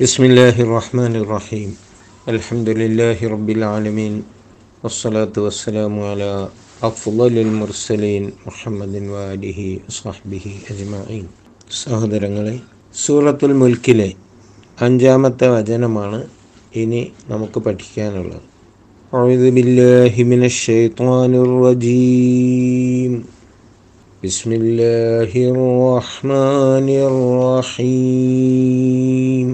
بسم الله الرحمن الرحيم الحمد لله رب العالمين والصلاة والسلام على أفضل المرسلين محمد وآله وصحبه أجمعين സഹോദരങ്ങളെ സൂറത്തുൽ മുൽക്കിലെ അഞ്ചാമത്തെ വചനമാണ് ഇനി നമുക്ക് പഠിക്കാനുള്ളത് أعوذ بالله من الشيطان الرجيم بسم الله الرحمن الرحيم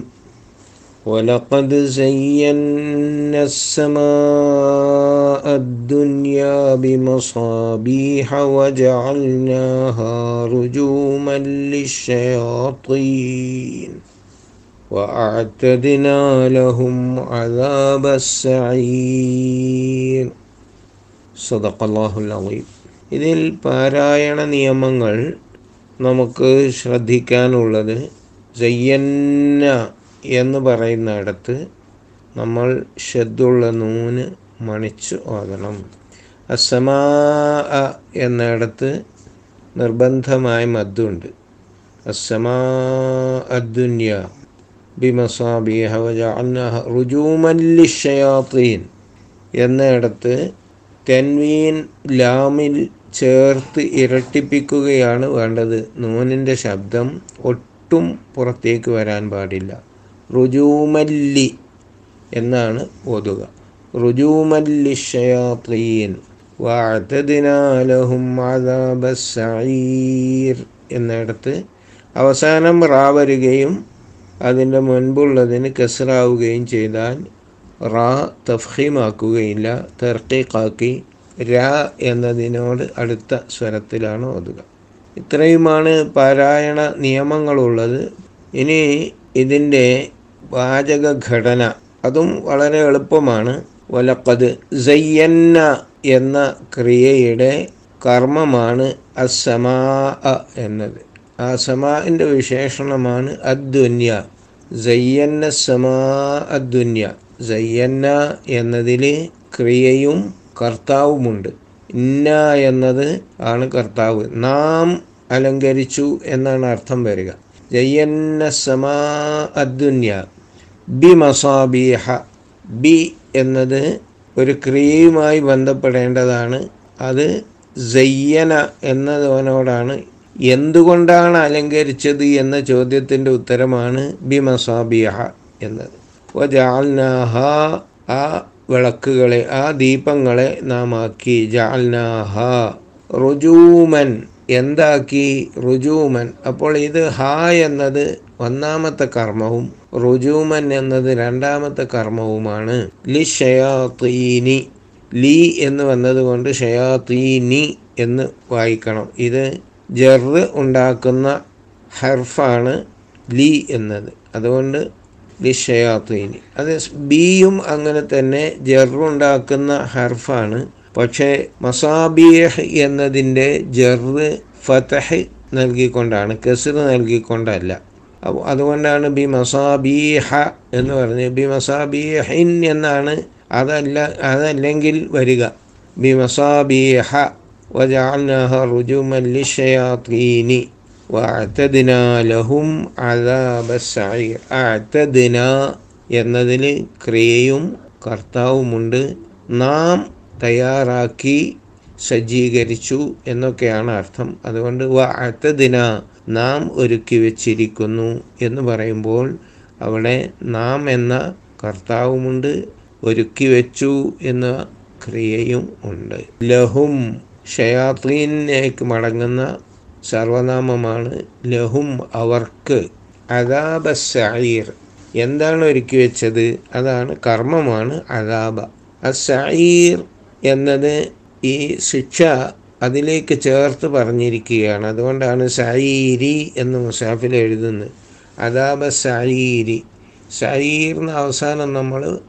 ولقد زينا السماء الدنيا بمصابيح وجعلناها رجوما للشياطين وأعتدنا لهم عذاب السعير صدق الله العظيم ഇതിൽ പാരായണ നിയമങ്ങൾ നമുക്ക് ശ്രദ്ധിക്കാനുള്ളത് ജയ്യന്ന എന്ന് പറയുന്നിടത്ത് നമ്മൾ ഷെദ്ദുള്ള നൂന് മണിച്ച് ഓതണം. അസമാ എന്നിടത്ത് നിർബന്ധമായ മദ്ദുണ്ട്. അസമാ അദ്ദുന്യ ബിമസാബിഹ എന്നിടത്ത് തെൻവീൻ ലാമിൽ ചേർത്ത് ഇരട്ടിപ്പിക്കുകയാണ് വേണ്ടത്. നൂനിന്റെ ശബ്ദം ഒട്ടും പുറത്തേക്ക് വരാൻ പാടില്ല. റുജൂമല്ലി എന്നാണ് ഓതുക. റുജൂമല്ലി ഷയാത്തീൻ സഈർ എന്നിടത്ത് അവസാനം റാ വരികയും അതിന്റെ മുൻപുള്ളതിന് കസറാവുകയും ചെയ്താൽ റാ തഫീമാക്കുകയില്ല തെർക്കിക്കാക്കി രാ എന്നതിനോട് അടുത്ത സ്വരത്തിലാണ് ഓതുക. ഇത്രയുമാണ് പാരായണ നിയമങ്ങളുള്ളത്. ഇനി ഇതിന്റെ വാചക ഘടന അതും വളരെ എളുപ്പമാണ്. വലക്കത് സയ്യന്ന എന്ന ക്രിയയുടെ കർമ്മമാണ് അസമാ എന്നത്. ആ സമാന്റെ വിശേഷണമാണ് അദ്വന്യ സയ്യന്ന സമാ അദ്വന്യ സയ്യന്ന എന്നതിൽ ക്രിയയും കർത്താവുമുണ്ട്. ഇന്ന എന്നത് ആണ് കർത്താവ്. നാം അലങ്കരിച്ചു എന്നാണ് അർത്ഥം വരിക. ജയ്യന്ന സമാ അദ്ദുന്യ. ബി മസാബിഹ ബി എന്നത് ഒരു ക്രിയയുമായി ബന്ധപ്പെടേണ്ടതാണ്. അത് ജയ്യന എന്നതിനോടാണ്. എന്തുകൊണ്ടാണ് അലങ്കരിച്ചത് എന്ന ചോദ്യത്തിന്റെ ഉത്തരമാണ് ബി എന്നത്. ജാൽനാഹ ആ വിളക്കുകളെ ആ ദീപങ്ങളെ നാം ആക്കി. ജാൽനാഹ റുജൂമൻ. എന്താക്കി റുജൂമൻ? അപ്പോൾ ഇത് ഹ എന്നത് ഒന്നാമത്തെ കർമ്മവും റുജൂമൻ എന്നത് രണ്ടാമത്തെ കർമ്മവുമാണ്. ലി ഷയാത്തീനി ലി എന്ന് വന്നതുകൊണ്ട് ഷയാത്തീനി എന്ന് വായിക്കണം. ഇത് ജറ് ഉണ്ടാക്കുന്ന ഹർഫാണ് ലി എന്നത്. അതുകൊണ്ട് ലി ഷയാത്തീനി അത് ബിയും അങ്ങനെ തന്നെ ജറുണ്ടാക്കുന്ന ഹർഫാണ് പക്ഷേ മസാബിയഹ് എന്നതിന്റെ ജെറ് ഫതഹ് നൽകിക്കൊണ്ടാണ് കെസർ നൽകിക്കൊണ്ടല്ല. അപ്പോൾ അതുകൊണ്ടാണ് ബി മസാബീഹ എന്ന് പറഞ്ഞ് ബി മസാബീഹിൻ എന്നാണ് അതല്ല അതല്ലെങ്കിൽ വരിക. ബി മസാബീഹ വജാൽനാഹ റുജുമൻ ലിഷയാത്തീനി വാഴ്ത്തതിന ലഹും എന്നതിൽ ക്രിയയും കർത്താവുമുണ്ട്. നാം തയ്യാറാക്കി സജ്ജീകരിച്ചു എന്നൊക്കെയാണ് അർത്ഥം. അതുകൊണ്ട് വാഴ്ത്തതിന നാം ഒരുക്കി വച്ചിരിക്കുന്നു എന്ന് പറയുമ്പോൾ അവിടെ നാം എന്ന കർത്താവുമുണ്ട് ഒരുക്കി വെച്ചു എന്ന ക്രിയയും ഉണ്ട്. ലഹും ഷയാത്രീനേക്ക് മടങ്ങുന്ന സർവനാമമാണ് ലഹും അവർക്ക്. അദാബ സായിർ എന്താണ് ഒരുക്കി വെച്ചത്? അതാണ് കർമ്മമാണ് അദാബ. അസഈർ എന്നത് ഈ ശിക്ഷ അതിലേക്ക് ചേർത്ത് പറഞ്ഞിരിക്കുകയാണ്. അതുകൊണ്ടാണ് സായിരി എന്ന് മുസാഫിൽ എഴുതുന്നത്. അദാബ സായിരി സഈറിന് അവസാനം നമ്മൾ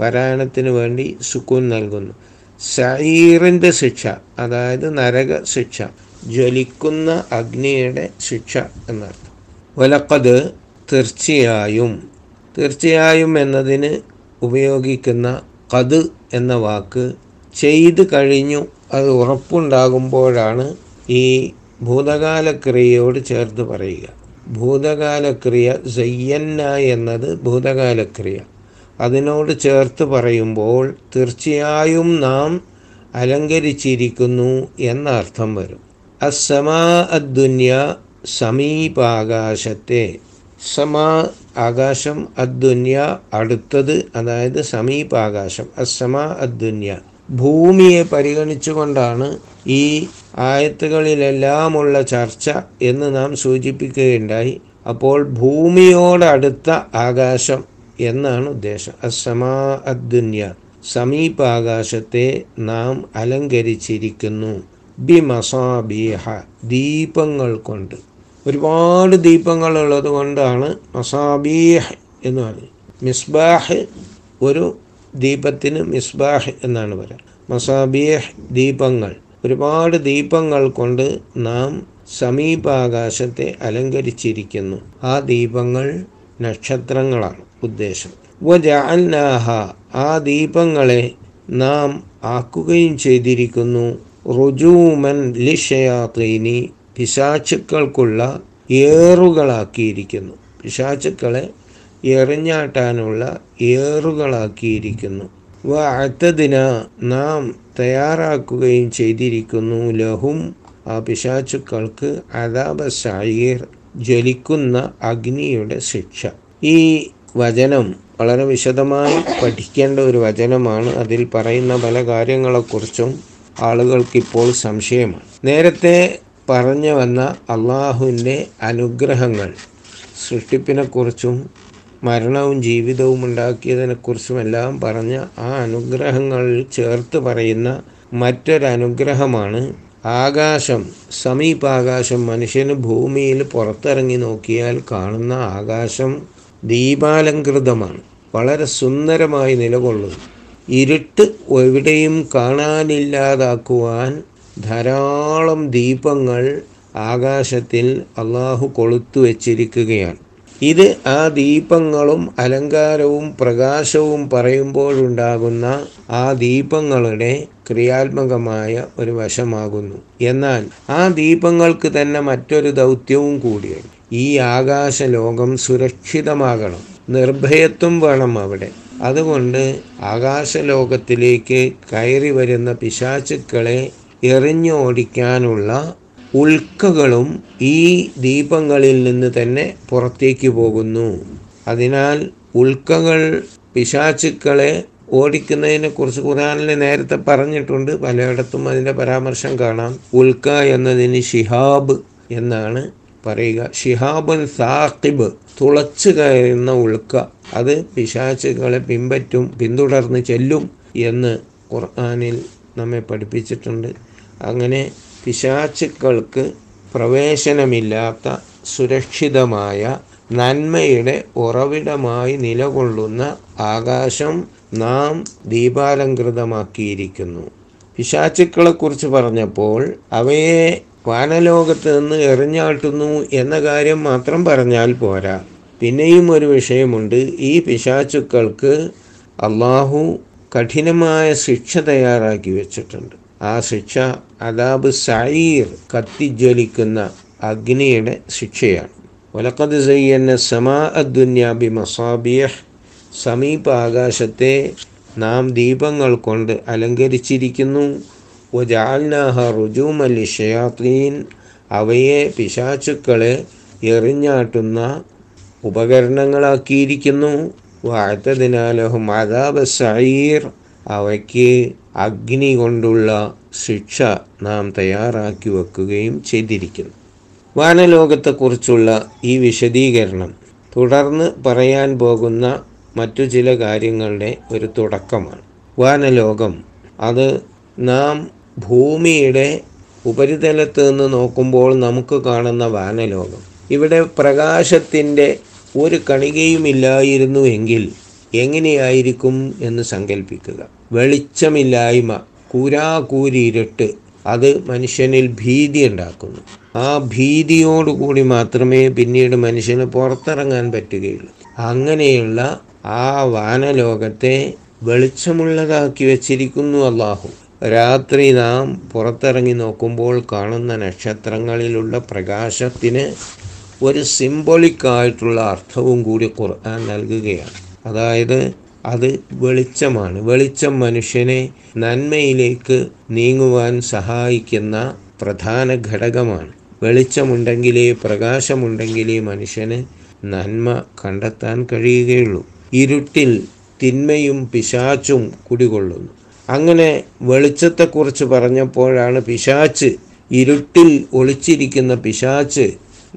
പാരായണത്തിന് വേണ്ടി സുക്കൂൻ നൽകുന്നു. സഈറിന്റെ ശിക്ഷ അതായത് നരക ശിക്ഷ ജ്വലിക്കുന്ന അഗ്നിയുടെ ശിക്ഷ എന്നർത്ഥം. വലക്കത് തീർച്ചയായും തീർച്ചയായും എന്നതിന് ഉപയോഗിക്കുന്ന കത് എന്ന വാക്ക് ചെയ്തു കഴിഞ്ഞു. അത് ഉറപ്പുണ്ടാകുമ്പോഴാണ് ഈ ഭൂതകാല ക്രിയയോട് ചേർത്ത് പറയുക. ഭൂതകാലക്രിയ സയ്യന്ന എന്നത് ഭൂതകാലക്രിയ. അതിനോട് ചേർത്ത് പറയുമ്പോൾ തീർച്ചയായും നാം അലങ്കരിച്ചിരിക്കുന്നു എന്നർത്ഥം വരും. അസമാ അദ്ദുന്യ സമീപാകാശത്തെ. സമാ ആകാശം അദ്ദുന്യ അടുത്തത് അതായത് സമീപാകാശം. അസമാ അദ്ദുന്യ. ഭൂമിയെ പരിഗണിച്ചുകൊണ്ടാണ് ഈ ആയത്തുകളിലെല്ലാമുള്ള ചർച്ച എന്ന് നാം സൂചിപ്പിക്കുകയുണ്ടായി. അപ്പോൾ ഭൂമിയോടടുത്ത ആകാശം എന്നാണ് ഉദ്ദേശം. അസമാ അദ്ദുന്യ സമീപാകാശത്തെ നാം അലങ്കരിച്ചിരിക്കുന്നു. ബിമസാബീഹ ദീപങ്ങൾ കൊണ്ട്. ഒരുപാട് ദീപങ്ങൾ ഉള്ളത് കൊണ്ടാണ് മസാബീഹ് എന്ന് പറയുന്നത്. മിസ്ബാഹ് ഒരു ദീപത്തിന് മിസ്ബാഹ് എന്നാണ് പറയുക മസാബീഹ് ദീപങ്ങൾ. ഒരുപാട് ദീപങ്ങൾ കൊണ്ട് നാം സമീപാകാശത്തെ അലങ്കരിച്ചിരിക്കുന്നു. ആ ദീപങ്ങൾ നക്ഷത്രങ്ങളാണ് ഉദ്ദേശം. വജഅൽനാഹ ആ ദീപങ്ങളെ നാം ആക്കുകയും ചെയ്തിരിക്കുന്നു. റുജൂമൻ ലിഷയാത്തീനി പിശാചുക്കൾക്കുള്ള ഏറുകളാക്കിയിരിക്കുന്നു. പിശാചുക്കളെ എറിഞ്ഞാട്ടാനുള്ള ഏറുകളാക്കിയിരിക്കുന്നു. വഅത്തദിന നാം തയ്യാറാക്കുകയും ചെയ്തിരിക്കുന്നു. ലഹും ആ പിശാചുക്കൾക്ക് അതാപ സായീർ ജ്വലിക്കുന്ന അഗ്നിയുടെ ശിക്ഷ. ഈ വചനം വളരെ വിശദമായി പഠിക്കേണ്ട ഒരു വചനമാണ്. അതിൽ പറയുന്ന പല കാര്യങ്ങളെക്കുറിച്ചും ആളുകൾക്കിപ്പോൾ സംശയമാണ്. നേരത്തെ പറഞ്ഞു വന്ന അള്ളാഹുവിന്റെ അനുഗ്രഹങ്ങൾ സൃഷ്ടിപ്പിനെക്കുറിച്ചും മരണവും ജീവിതവും ഉണ്ടാക്കിയതിനെക്കുറിച്ചും എല്ലാം പറഞ്ഞ ആ അനുഗ്രഹങ്ങൾ ചേർത്ത് പറയുന്ന മറ്റൊരനുഗ്രഹമാണ് ആകാശം. സമീപാകാശം മനുഷ്യന് ഭൂമിയിൽ പുറത്തിറങ്ങി നോക്കിയാൽ കാണുന്ന ആകാശം ദീപാലങ്കൃതമാണ് വളരെ സുന്ദരമായി നിലകൊള്ളുന്നു. ഇരുട്ട് എവിടെയും കാണാനില്ലാതാക്കുവാൻ ധാരാളം ദീപങ്ങൾ ആകാശത്തിൽ അള്ളാഹു കൊളുത്തു വച്ചിരിക്കുകയാണ്. ഇത് ആ ദീപങ്ങളും അലങ്കാരവും പ്രകാശവും പറയുമ്പോഴുണ്ടാകുന്ന ആ ദീപങ്ങളുടെ ക്രിയാത്മകമായ ഒരു വശമാകുന്നു. എന്നാൽ ആ ദീപങ്ങൾക്ക് തന്നെ മറ്റൊരു ദൗത്യവും കൂടിയുണ്ട്. ഈ ആകാശ ലോകം സുരക്ഷിതമാകണം. നിർഭയത്വം വേണം അവിടെ. അതുകൊണ്ട് ആകാശലോകത്തിലേക്ക് കയറി വരുന്ന പിശാചുക്കളെ എറിഞ്ഞോടിക്കാനുള്ള ഉൽക്കകളും ഈ ദീപങ്ങളിൽ നിന്ന് തന്നെ പുറത്തേക്ക് പോകുന്നു. അതിനാൽ ഉൽക്കകൾ പിശാചുക്കളെ ഓടിക്കുന്നതിനെ കുറിച്ച് ഖുറാനിൽ നേരത്തെ പറഞ്ഞിട്ടുണ്ട്. പലയിടത്തും അതിന്റെ പരാമർശം കാണാം. ഉൽക്ക എന്നതിന് ഷിഹാബ് എന്നാണ് പറയുക. ഷിഹാബുൻ സാഹിബ് തുളച്ചു കയറുന്ന ഉൾക്ക അത് പിശാചുകളെ പിൻപറ്റും പിന്തുടർന്ന് ചെല്ലും എന്ന് ഖുർആാനിൽ നമ്മെ പഠിപ്പിച്ചിട്ടുണ്ട്. അങ്ങനെ പിശാചുക്കൾക്ക് പ്രവേശനമില്ലാത്ത സുരക്ഷിതമായ നന്മയുടെ ഉറവിടമായി നിലകൊള്ളുന്ന ആകാശം നാം ദീപാലംകൃതമാക്കിയിരിക്കുന്നു. പിശാചുക്കളെക്കുറിച്ച് പറഞ്ഞപ്പോൾ അവയെ വാനലോകത്ത് നിന്ന് എറിഞ്ഞാട്ടുന്നു എന്ന കാര്യം മാത്രം പറഞ്ഞാൽ പോരാ. പിന്നെയും ഒരു വിഷയമുണ്ട്. ഈ പിശാചുക്കൾക്ക് അള്ളാഹു കഠിനമായ ശിക്ഷ തയ്യാറാക്കി വെച്ചിട്ടുണ്ട്. ആ ശിക്ഷ അദാബ് സയീർ കത്തിജ്വലിക്കുന്ന അഗ്നിയുടെ ശിക്ഷയാണ്. ഒലക്കത് സയ്യന്ന സമാ അദ്ദുന്യാബി മസാബിയഹ്. സമീപ ആകാശത്തെ നാം ദീപങ്ങൾ കൊണ്ട് അലങ്കരിച്ചിരിക്കുന്നു. ഒജാൽനാഹ റുജൂമലി ഷയാത്തീൻ അവയെ പിശാചുക്കളെ എറിഞ്ഞാട്ടുന്ന ഉപകരണങ്ങളാക്കിയിരിക്കുന്നു. വാഴ്ത്തതിനാലഹും അദാബ് സയീർ അവയ്ക്ക് അഗ്നി കൊണ്ടുള്ള ശിക്ഷ നാം തയ്യാറാക്കി വെക്കുകയും ചെയ്തിരിക്കുന്നു. വാനലോകത്തെക്കുറിച്ചുള്ള ഈ വിശദീകരണം തുടർന്ന് പറയാൻ പോകുന്ന മറ്റു ചില കാര്യങ്ങളുടെ ഒരു തുടക്കമാണ്. വാനലോകം അത് നാം ഭൂമിയുടെ ഉപരിതലത്ത് നിന്ന് നോക്കുമ്പോൾ നമുക്ക് കാണുന്ന വാനലോകം. ഇവിടെ പ്രകാശത്തിന്റെ ഒരു കണികയുമില്ലായിരുന്നു എങ്കിൽ എങ്ങനെയായിരിക്കും എന്ന് സങ്കല്പിക്കുക വെളിച്ചമില്ലായ്മ കൂരാകൂരിരുട്ട് അത് മനുഷ്യനിൽ ഭീതി ഉണ്ടാക്കുന്നു. ആ ഭീതിയോടുകൂടി മാത്രമേ പിന്നീട് മനുഷ്യന് പുറത്തിറങ്ങാൻ പറ്റുകയുള്ളൂ. അങ്ങനെയുള്ള ആ വാനലോകത്തെ വെളിച്ചമുള്ളതാക്കി വച്ചിരിക്കുന്നു അള്ളാഹു. രാത്രി നാം പുറത്തിറങ്ങി നോക്കുമ്പോൾ കാണുന്ന നക്ഷത്രങ്ങളിലുള്ള പ്രകാശത്തിന് ഒരു സിംബോളിക്കായിട്ടുള്ള അർത്ഥവും കൂടി ഖുർആൻ നൽകുകയാണ്. അതായത് അത് വെളിച്ചമാണ്. വെളിച്ചം മനുഷ്യനെ നന്മയിലേക്ക് നീങ്ങുവാൻ സഹായിക്കുന്ന പ്രധാന ഘടകമാണ്. വെളിച്ചമുണ്ടെങ്കിലേ പ്രകാശമുണ്ടെങ്കിലേ മനുഷ്യന് നന്മ കണ്ടെത്താൻ കഴിയുകയുള്ളൂ. ഇരുട്ടിൽ തിന്മയും പിശാച്ചും കുടികൊള്ളുന്നു. അങ്ങനെ വെളിച്ചത്തെക്കുറിച്ച് പറഞ്ഞപ്പോഴാണ് പിശാച്ച് ഇരുട്ടിൽ ഒളിച്ചിരിക്കുന്ന പിശാച്ച്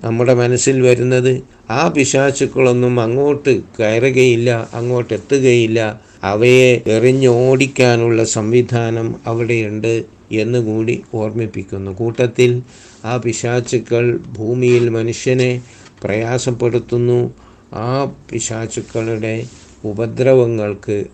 നമ്മുടെ മനസ്സിൽ വരുന്നത് ആ പിശാചുക്കളൊന്നും അങ്ങോട്ട് കയറുകയില്ല അങ്ങോട്ട് എത്തുകയില്ല. അവയെ എറിഞ്ഞോടിക്കാനുള്ള സംവിധാനം അവിടെയുണ്ട് എന്നുകൂടി ഓർമ്മിപ്പിക്കുന്നു. കൂട്ടത്തിൽ ആ പിശാചുക്കൾ ഭൂമിയിൽ മനുഷ്യനെ പ്രയാസപ്പെടുത്തുന്നു. ആ പിശാചുക്കളുടെ ഉപദ്രവങ്ങൾക്ക്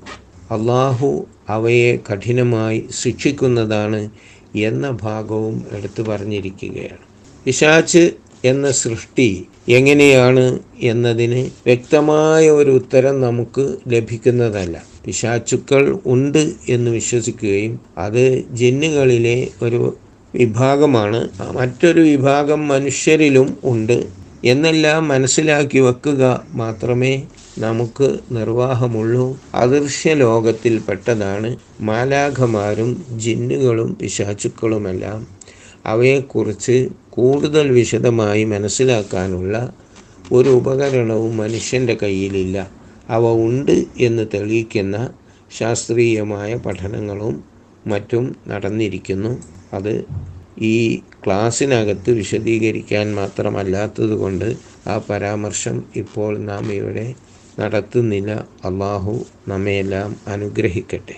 അള്ളാഹു അവയെ കഠിനമായി ശിക്ഷിക്കുന്നതാണ് എന്ന ഭാഗവും എടുത്തു പറഞ്ഞിരിക്കുകയാണ്. പിശാച്ച് എന്ന സൃഷ്ടി എങ്ങനെയാണ് എന്നതിന് വ്യക്തമായ ഒരു ഉത്തരം നമുക്ക് ലഭിക്കുന്നതല്ല. പിശാച്ചുക്കൾ ഉണ്ട് എന്ന് വിശ്വസിക്കുകയും അത് ജന്നുകളിലെ ഒരു വിഭാഗമാണ്. മറ്റൊരു വിഭാഗം മനുഷ്യരിലും ഉണ്ട്. എന്നെല്ലാം മനസ്സിലാക്കി വെക്കുക മാത്രമേ നമുക്ക് നിർവാഹമുള്ളൂ. അദൃശ്യ ലോകത്തിൽപ്പെട്ടതാണ് മാലാഖമാരും ജിന്നുകളും പിശാചുക്കളുമെല്ലാം. അവയെക്കുറിച്ച് കൂടുതൽ വിശദമായി മനസ്സിലാക്കാനുള്ള ഒരു ഉപകരണവും മനുഷ്യന്റെ കയ്യിലില്ല. അവ ഉണ്ട് എന്ന് തെളിയിക്കുന്ന ശാസ്ത്രീയമായ പഠനങ്ങളും മറ്റും നടന്നിരിക്കുന്നു. അത് ഈ ക്ലാസ്സിനകത്ത് വിശദീകരിക്കാൻ മാത്രമല്ലാത്തതുകൊണ്ട് ആ പരാമർശം ഇപ്പോൾ നാം ഇവിടെ നടത്തുന്നില്ല. അള്ളാഹു നമ്മയെല്ലാം അനുഗ്രഹിക്കട്ടെ.